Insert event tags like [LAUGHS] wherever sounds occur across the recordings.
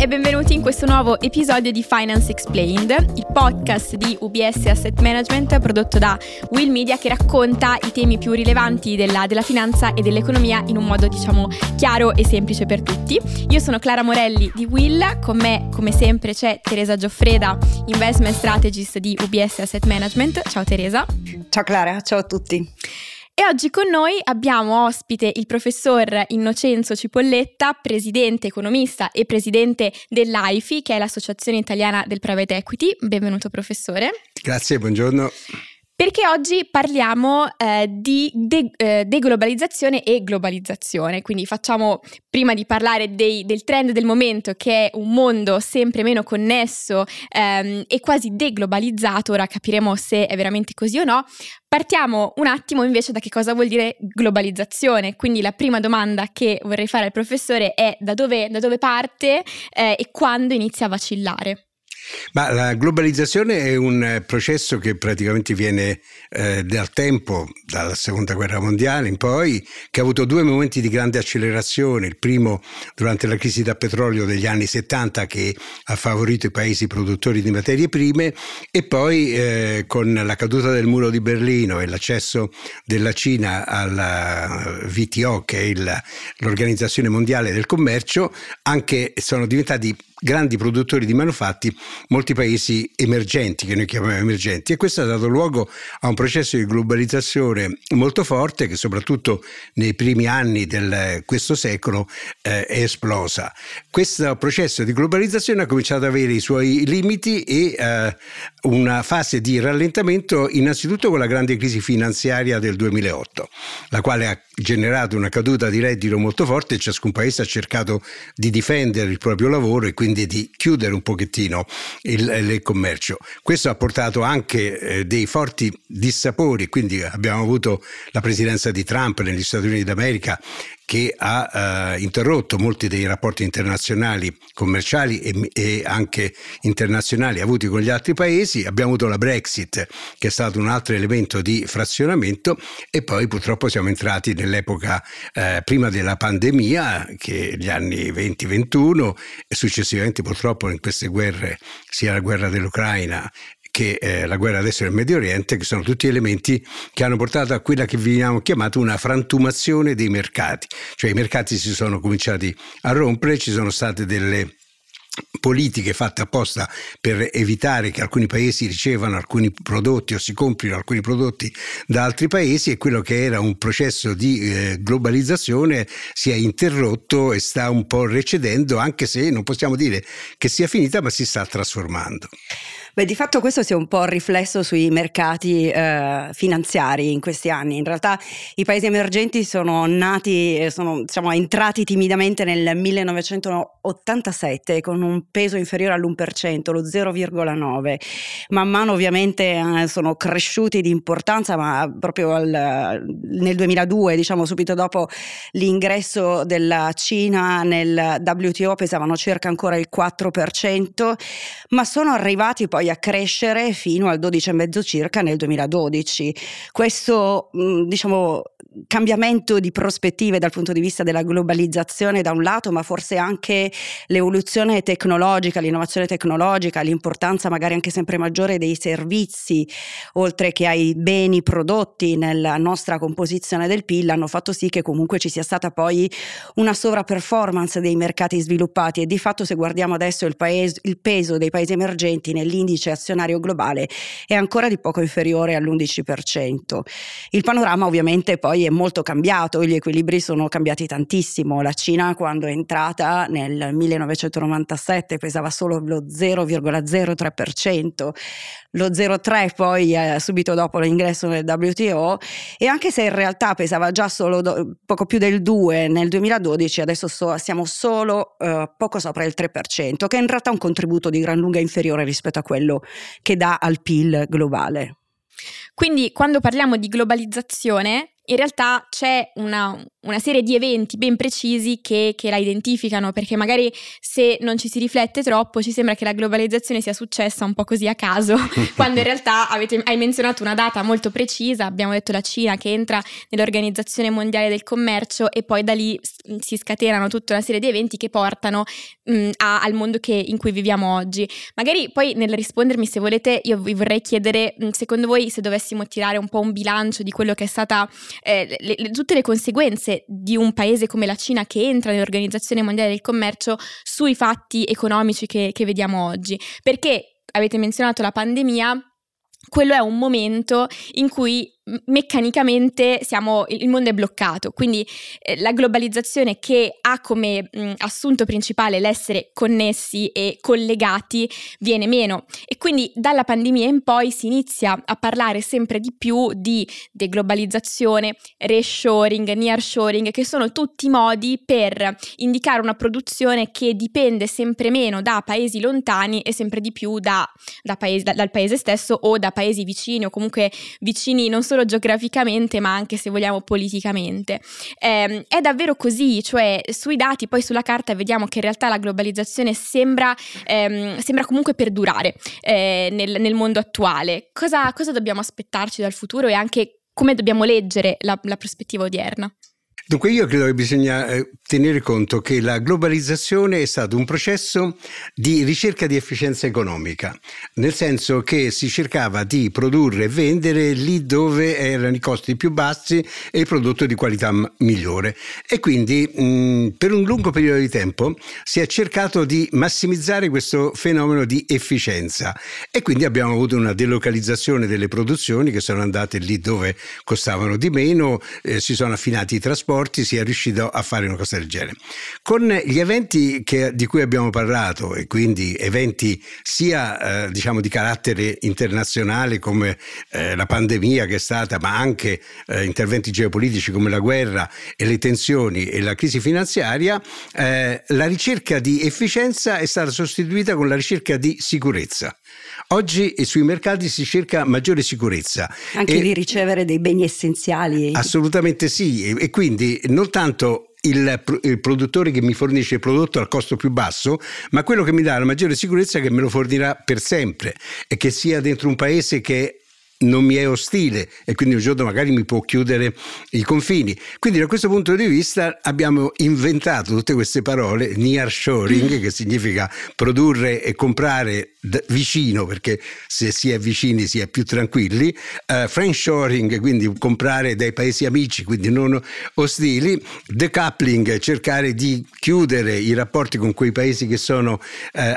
e benvenuti in questo nuovo episodio di Finance Explained, il podcast di UBS Asset Management prodotto da Will Media che racconta i temi più rilevanti della, della finanza e dell'economia in un modo diciamo chiaro e semplice per tutti. Io sono Clara Morelli di Will, con me come sempre c'è Teresa Gioffreda, Investment Strategist di UBS Asset Management. Ciao Teresa. Ciao Clara, ciao a tutti. E oggi con noi abbiamo ospite il professor Innocenzo Cipolletta, presidente economista e presidente dell'AIFI, che è l'Associazione Italiana del Private Equity. Benvenuto professore. Grazie, buongiorno perché oggi parliamo eh, di de- eh, deglobalizzazione e globalizzazione, quindi facciamo, prima di parlare dei, del trend del momento che è un mondo sempre meno connesso ehm, e quasi deglobalizzato, ora capiremo se è veramente così o no, partiamo un attimo invece da che cosa vuol dire globalizzazione, quindi la prima domanda che vorrei fare al professore è da dove, da dove parte eh, e quando inizia a vacillare. Ma la globalizzazione è un eh, processo che praticamente viene eh, dal tempo, dalla seconda guerra mondiale in poi, che ha avuto due momenti di grande accelerazione. Il primo durante la crisi da petrolio degli anni 70 che ha favorito i paesi produttori di materie prime e poi eh, con la caduta del muro di Berlino e l'accesso della Cina alla VTO, che è il, l'Organizzazione Mondiale del Commercio, anche sono diventati grandi produttori di manufatti molti paesi emergenti, che noi chiamiamo emergenti, e questo ha dato luogo a un processo di globalizzazione molto forte che soprattutto nei primi anni di questo secolo eh, è esplosa. Questo processo di globalizzazione ha cominciato ad avere i suoi limiti e eh, una fase di rallentamento innanzitutto con la grande crisi finanziaria del 2008, la quale ha generato una caduta di reddito molto forte e ciascun paese ha cercato di difendere il proprio lavoro e quindi di chiudere un pochettino il, il commercio. Questo ha portato anche eh, dei forti dissapori, quindi abbiamo avuto la presidenza di Trump negli Stati Uniti d'America che ha eh, interrotto molti dei rapporti internazionali, commerciali e, e, anche internazionali avuti con gli altri paesi. Abbiamo avuto la Brexit, che è stato un altro elemento di frazionamento, e poi purtroppo siamo entrati nell'epoca eh, prima della pandemia, che gli anni 20-21, e successivamente purtroppo in queste guerre, sia la guerra dell'Ucraina che eh, la guerra adesso nel Medio Oriente, che sono tutti elementi che hanno portato a quella che veniamo chiamata una frantumazione dei mercati, cioè i mercati si sono cominciati a rompere, ci sono state delle politiche fatte apposta per evitare che alcuni paesi ricevano alcuni prodotti o si comprino alcuni prodotti da altri paesi e quello che era un processo di eh, globalizzazione si è interrotto e sta un po' recedendo anche se non possiamo dire che sia finita ma si sta trasformando. Beh, di fatto questo si è un po' riflesso sui mercati eh, finanziari in questi anni. In realtà i paesi emergenti sono nati, sono diciamo, entrati timidamente nel 1987 con un peso inferiore all'1%, lo 0,9%. Man mano ovviamente eh, sono cresciuti di importanza, ma proprio al, nel 2002, diciamo subito dopo l'ingresso della Cina nel WTO pesavano circa ancora il 4%, ma sono arrivati poi a crescere fino al 12,5 circa nel 2012. Questo diciamo, cambiamento di prospettive dal punto di vista della globalizzazione da un lato, ma forse anche l'evoluzione tecnologica, l'innovazione tecnologica, l'importanza magari anche sempre maggiore dei servizi, oltre che ai beni prodotti nella nostra composizione del PIL, hanno fatto sì che comunque ci sia stata poi una sovraperformance dei mercati sviluppati e di fatto se guardiamo adesso il, paese, il peso dei paesi emergenti nell'indice indice azionario globale è ancora di poco inferiore all'11%. Il panorama ovviamente poi è molto cambiato, gli equilibri sono cambiati tantissimo. La Cina quando è entrata nel 1997 pesava solo lo 0,03%, lo 0,3% poi eh, subito dopo l'ingresso nel WTO e anche se in realtà pesava già solo do- poco più del 2% nel 2012, adesso so- siamo solo eh, poco sopra il 3%, che è in realtà un contributo di gran lunga inferiore rispetto a quello che dà al PIL globale. Quindi quando parliamo di globalizzazione in realtà c'è una, una serie di eventi ben precisi che, che, la identificano, perché magari se non ci si riflette troppo ci sembra che la globalizzazione sia successa un po' così a caso, [LAUGHS] quando in realtà avete, hai menzionato una data molto precisa, abbiamo detto la Cina che entra nell'Organizzazione Mondiale del Commercio e poi da lì si scatenano tutta una serie di eventi che portano mh, a, al mondo che, in cui viviamo oggi. Magari poi nel rispondermi, se volete, io vi vorrei chiedere, secondo voi, se dovessimo tirare un po' un bilancio di quello che è stata eh, le, le, tutte le conseguenze di un paese come la Cina che entra nell'Organizzazione Mondiale del Commercio sui fatti economici che, che vediamo oggi. Perché avete menzionato la pandemia, quello è un momento in cui meccanicamente siamo, il mondo è bloccato, quindi eh, la globalizzazione che ha come mh, assunto principale l'essere connessi e collegati viene meno. E quindi dalla pandemia in poi si inizia a parlare sempre di più di deglobalizzazione, reshoring, nearshoring, che sono tutti modi per indicare una produzione che dipende sempre meno da paesi lontani e sempre di più da, da paesi, da, dal paese stesso o da paesi vicini o comunque vicini non solo geograficamente ma anche se vogliamo politicamente. Eh, è davvero così, cioè sui dati poi sulla carta vediamo che in realtà la globalizzazione sembra, ehm, sembra comunque perdurare eh, nel, nel, mondo attuale. Cosa, cosa dobbiamo aspettarci dal futuro e anche come dobbiamo leggere la, la prospettiva odierna? Dunque io credo che bisogna eh, tenere conto che la globalizzazione è stato un processo di ricerca di efficienza economica, nel senso che si cercava di produrre e vendere lì dove erano i costi più bassi e il prodotto di qualità migliore. E quindi mh, per un lungo periodo di tempo si è cercato di massimizzare questo fenomeno di efficienza e quindi abbiamo avuto una delocalizzazione delle produzioni che sono andate lì dove costavano di meno, eh, si sono affinati i trasporti trasporti sia riuscito a fare una cosa del genere. Con gli eventi che, di cui abbiamo parlato, e quindi eventi sia eh, diciamo di carattere internazionale come eh, la pandemia che è stata, ma anche eh, interventi geopolitici come la guerra e le tensioni e la crisi finanziaria, eh, la ricerca di efficienza è stata sostituita con la ricerca di sicurezza. Oggi sui mercati si cerca maggiore sicurezza. Anche e, di ricevere dei beni essenziali. Assolutamente sì, e, e quindi non tanto il, il, produttore che mi fornisce il prodotto al costo più basso, ma quello che mi dà la maggiore sicurezza che me lo fornirà per sempre e che sia dentro un paese che non mi è ostile e quindi un giorno magari mi può chiudere i confini. Quindi da questo punto di vista abbiamo inventato tutte queste parole, nearshoring, che significa produrre e comprare vicino, perché se si è vicini si è più tranquilli, uh, friendshoring, quindi comprare dai paesi amici, quindi non ostili, decoupling, cercare di chiudere i rapporti con quei paesi che sono uh,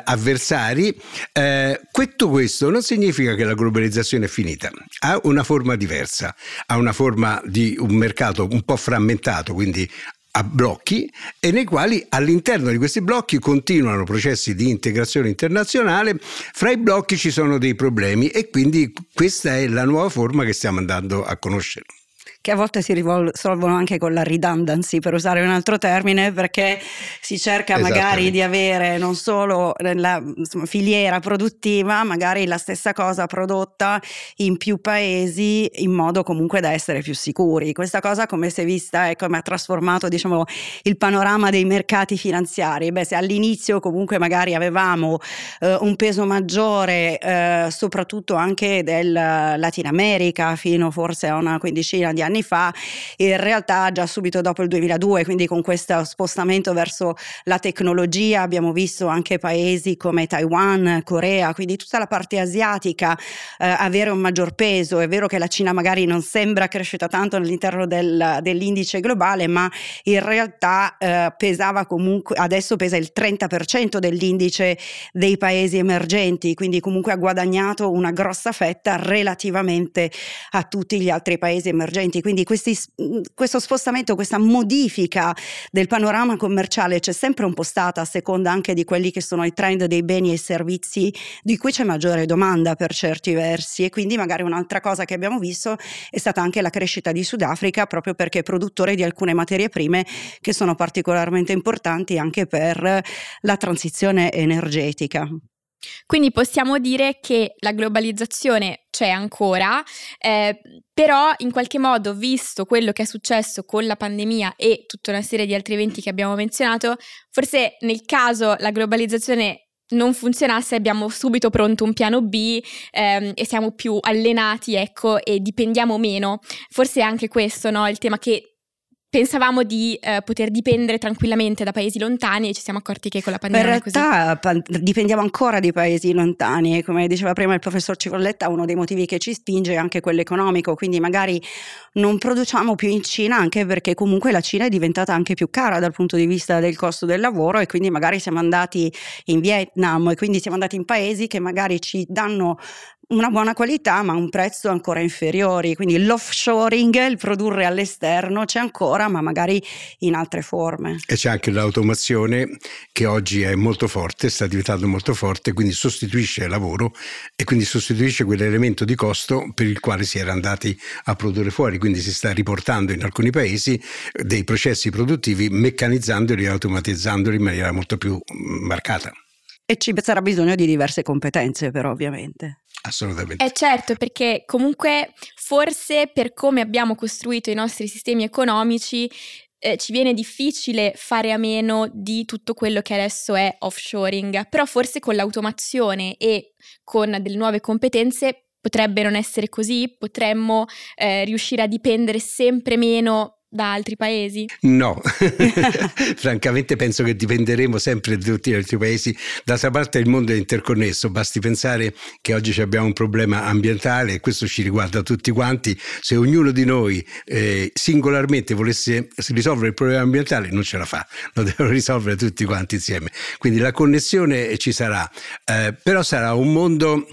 avversari. Uh, tutto questo non significa che la globalizzazione è finita ha una forma diversa, ha una forma di un mercato un po' frammentato, quindi a blocchi e nei quali all'interno di questi blocchi continuano processi di integrazione internazionale, fra i blocchi ci sono dei problemi e quindi questa è la nuova forma che stiamo andando a conoscere che a volte si risolvono anche con la redundancy, per usare un altro termine, perché si cerca magari di avere non solo nella insomma, filiera produttiva, magari la stessa cosa prodotta in più paesi in modo comunque da essere più sicuri. Questa cosa come si è vista e come ha trasformato diciamo, il panorama dei mercati finanziari. Beh, se all'inizio comunque magari avevamo eh, un peso maggiore, eh, soprattutto anche del Latino America, fino forse a una quindicina di anni anni fa, in realtà già subito dopo il 2002, quindi con questo spostamento verso la tecnologia abbiamo visto anche paesi come Taiwan, Corea, quindi tutta la parte asiatica eh, avere un maggior peso. È vero che la Cina magari non sembra cresciuta tanto all'interno del, dell'indice globale, ma in realtà eh, pesava comunque, adesso pesa il 30% dell'indice dei paesi emergenti, quindi comunque ha guadagnato una grossa fetta relativamente a tutti gli altri paesi emergenti quindi questi, questo spostamento, questa modifica del panorama commerciale c'è sempre un po' stata a seconda anche di quelli che sono i trend dei beni e servizi di cui c'è maggiore domanda per certi versi e quindi magari un'altra cosa che abbiamo visto è stata anche la crescita di Sudafrica proprio perché è produttore di alcune materie prime che sono particolarmente importanti anche per la transizione energetica. Quindi possiamo dire che la globalizzazione c'è ancora, eh, però in qualche modo, visto quello che è successo con la pandemia e tutta una serie di altri eventi che abbiamo menzionato, forse nel caso la globalizzazione non funzionasse abbiamo subito pronto un piano B ehm, e siamo più allenati, ecco, e dipendiamo meno. Forse è anche questo, no? Il tema che pensavamo di eh, poter dipendere tranquillamente da paesi lontani e ci siamo accorti che con la pandemia In realtà pan- dipendiamo ancora di paesi lontani e come diceva prima il professor Cicolletta uno dei motivi che ci spinge è anche quello economico, quindi magari non produciamo più in Cina anche perché comunque la Cina è diventata anche più cara dal punto di vista del costo del lavoro e quindi magari siamo andati in Vietnam e quindi siamo andati in paesi che magari ci danno una buona qualità ma a un prezzo ancora inferiore, quindi l'offshoring, il produrre all'esterno c'è ancora ma magari in altre forme. E c'è anche l'automazione che oggi è molto forte, sta diventando molto forte, quindi sostituisce il lavoro e quindi sostituisce quell'elemento di costo per il quale si era andati a produrre fuori, quindi si sta riportando in alcuni paesi dei processi produttivi meccanizzandoli e automatizzandoli in maniera molto più marcata. E ci sarà bisogno di diverse competenze però ovviamente. Assolutamente. Eh certo, perché comunque forse per come abbiamo costruito i nostri sistemi economici eh, ci viene difficile fare a meno di tutto quello che adesso è offshoring, però forse con l'automazione e con delle nuove competenze potrebbe non essere così, potremmo eh, riuscire a dipendere sempre meno da altri paesi? No, [LAUGHS] francamente penso che dipenderemo sempre da tutti gli altri paesi. D'altra parte il mondo è interconnesso, basti pensare che oggi abbiamo un problema ambientale e questo ci riguarda tutti quanti. Se ognuno di noi eh, singolarmente volesse risolvere il problema ambientale non ce la fa, lo devono risolvere tutti quanti insieme. Quindi la connessione ci sarà, eh, però sarà un mondo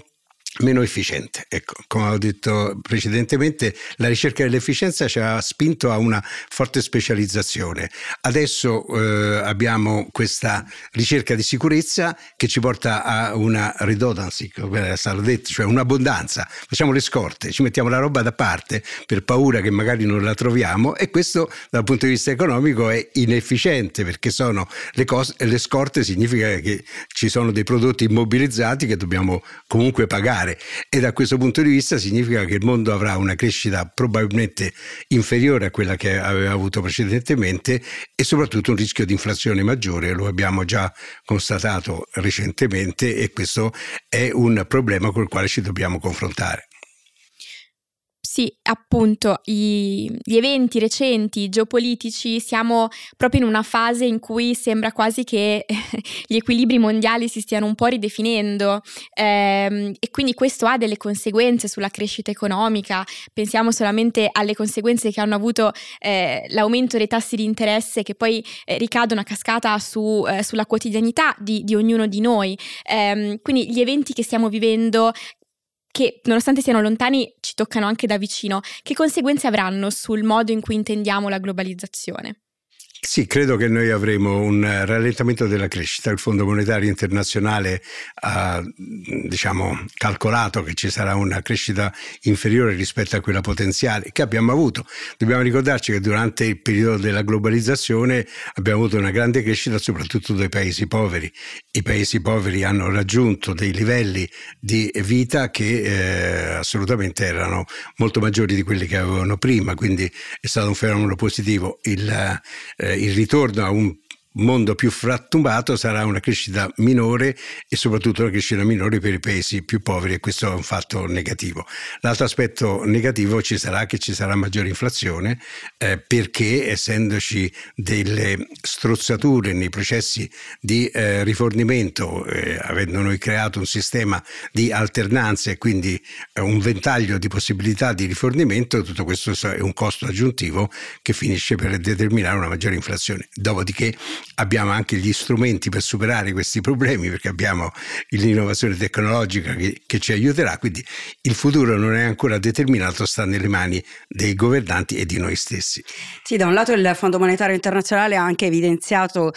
meno efficiente. Ecco, come ho detto precedentemente, la ricerca dell'efficienza ci ha spinto a una forte specializzazione. Adesso eh, abbiamo questa ricerca di sicurezza che ci porta a una redundancy, detto, cioè un'abbondanza. Facciamo le scorte, ci mettiamo la roba da parte per paura che magari non la troviamo e questo dal punto di vista economico è inefficiente perché sono le, cose, le scorte significa che ci sono dei prodotti immobilizzati che dobbiamo comunque pagare fare e da questo punto di vista significa che il mondo avrà una crescita probabilmente inferiore a quella che aveva avuto precedentemente e soprattutto un rischio di inflazione maggiore, lo abbiamo già constatato recentemente e questo è un problema con il quale ci dobbiamo confrontare. Sì, appunto, i, gli eventi recenti geopolitici siamo proprio in una fase in cui sembra quasi che [LAUGHS] gli equilibri mondiali si stiano un po' ridefinendo ehm, e quindi questo ha delle conseguenze sulla crescita economica. Pensiamo solamente alle conseguenze che hanno avuto eh, l'aumento dei tassi di interesse che poi eh, ricadono a cascata su, eh, sulla quotidianità di, di, ognuno di noi. Ehm, quindi gli eventi che stiamo vivendo che nonostante siano lontani ci toccano anche da vicino, che conseguenze avranno sul modo in cui intendiamo la globalizzazione? Sì, credo che noi avremo un rallentamento della crescita. Il Fondo Monetario Internazionale ha diciamo, calcolato che ci sarà una crescita inferiore rispetto a quella potenziale che abbiamo avuto. Dobbiamo ricordarci che durante il periodo della globalizzazione abbiamo avuto una grande crescita soprattutto dai paesi poveri. I paesi poveri hanno raggiunto dei livelli di vita che eh, assolutamente erano molto maggiori di quelli che avevano prima, quindi è stato un fenomeno positivo. Il, eh, il ritorno a un mondo più frattumato sarà una crescita minore e soprattutto una crescita minore per i paesi più poveri e questo è un fatto negativo. L'altro aspetto negativo ci sarà che ci sarà maggiore inflazione eh, perché essendoci delle strozzature nei processi di eh, rifornimento, eh, avendo noi creato un sistema di alternanza e quindi eh, un ventaglio di possibilità di rifornimento, tutto questo è un costo aggiuntivo che finisce per determinare una maggiore inflazione. Dopodiché abbiamo anche gli strumenti per superare questi problemi perché abbiamo l'innovazione tecnologica che, che, ci aiuterà, quindi il futuro non è ancora determinato, sta nelle mani dei governanti e di noi stessi. Sì, da un lato il Fondo Monetario Internazionale ha anche evidenziato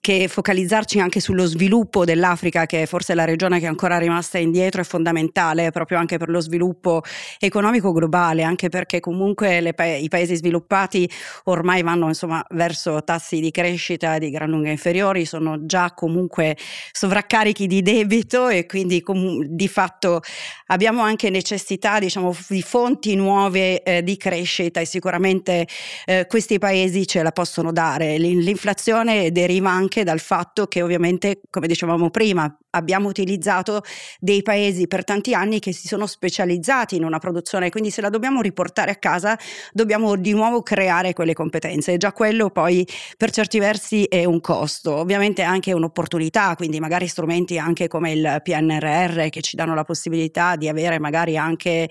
che focalizzarci anche sullo sviluppo dell'Africa, che è forse la regione che è ancora rimasta indietro, è fondamentale proprio anche per lo sviluppo economico globale, anche perché comunque pa- i paesi sviluppati ormai vanno insomma verso tassi di crescita di di gran lunga inferiori, sono già comunque sovraccarichi di debito e quindi com- di fatto abbiamo anche necessità diciamo, di fonti nuove eh, di crescita e sicuramente eh, questi paesi ce la possono dare. L'inflazione deriva anche dal fatto che ovviamente, come dicevamo prima, abbiamo utilizzato dei paesi per tanti anni che si sono specializzati in una produzione, quindi se la dobbiamo riportare a casa dobbiamo di nuovo creare quelle competenze e già quello poi per certi versi è un costo, ovviamente anche un'opportunità, quindi magari strumenti anche come il PNRR che ci danno la possibilità di avere magari anche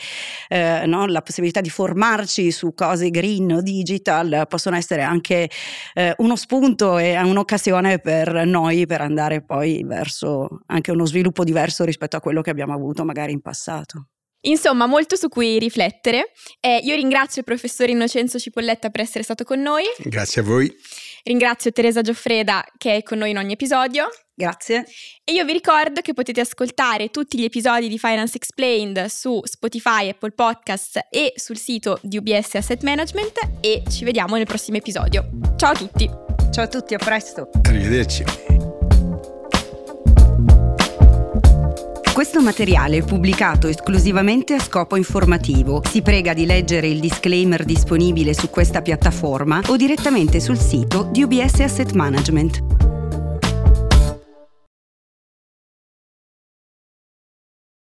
eh, no, la possibilità di formarci su cose green o digital possono essere anche eh, uno spunto e un'occasione per noi per andare poi verso anche uno sviluppo diverso rispetto a quello che abbiamo avuto magari in passato. Insomma, molto su cui riflettere. Eh, io ringrazio il professor Innocenzo Cipolletta per essere stato con noi. Grazie a voi. Ringrazio Teresa Gioffreda che è con noi in ogni episodio. Grazie. E io vi ricordo che potete ascoltare tutti gli episodi di Finance Explained su Spotify, Apple Podcasts e sul sito di UBS Asset Management e ci vediamo nel prossimo episodio. Ciao a tutti. Ciao a tutti, a presto. Arrivederci. Questo materiale è pubblicato esclusivamente a scopo informativo. Si prega di leggere il disclaimer disponibile su questa piattaforma o direttamente sul sito di UBS Asset Management.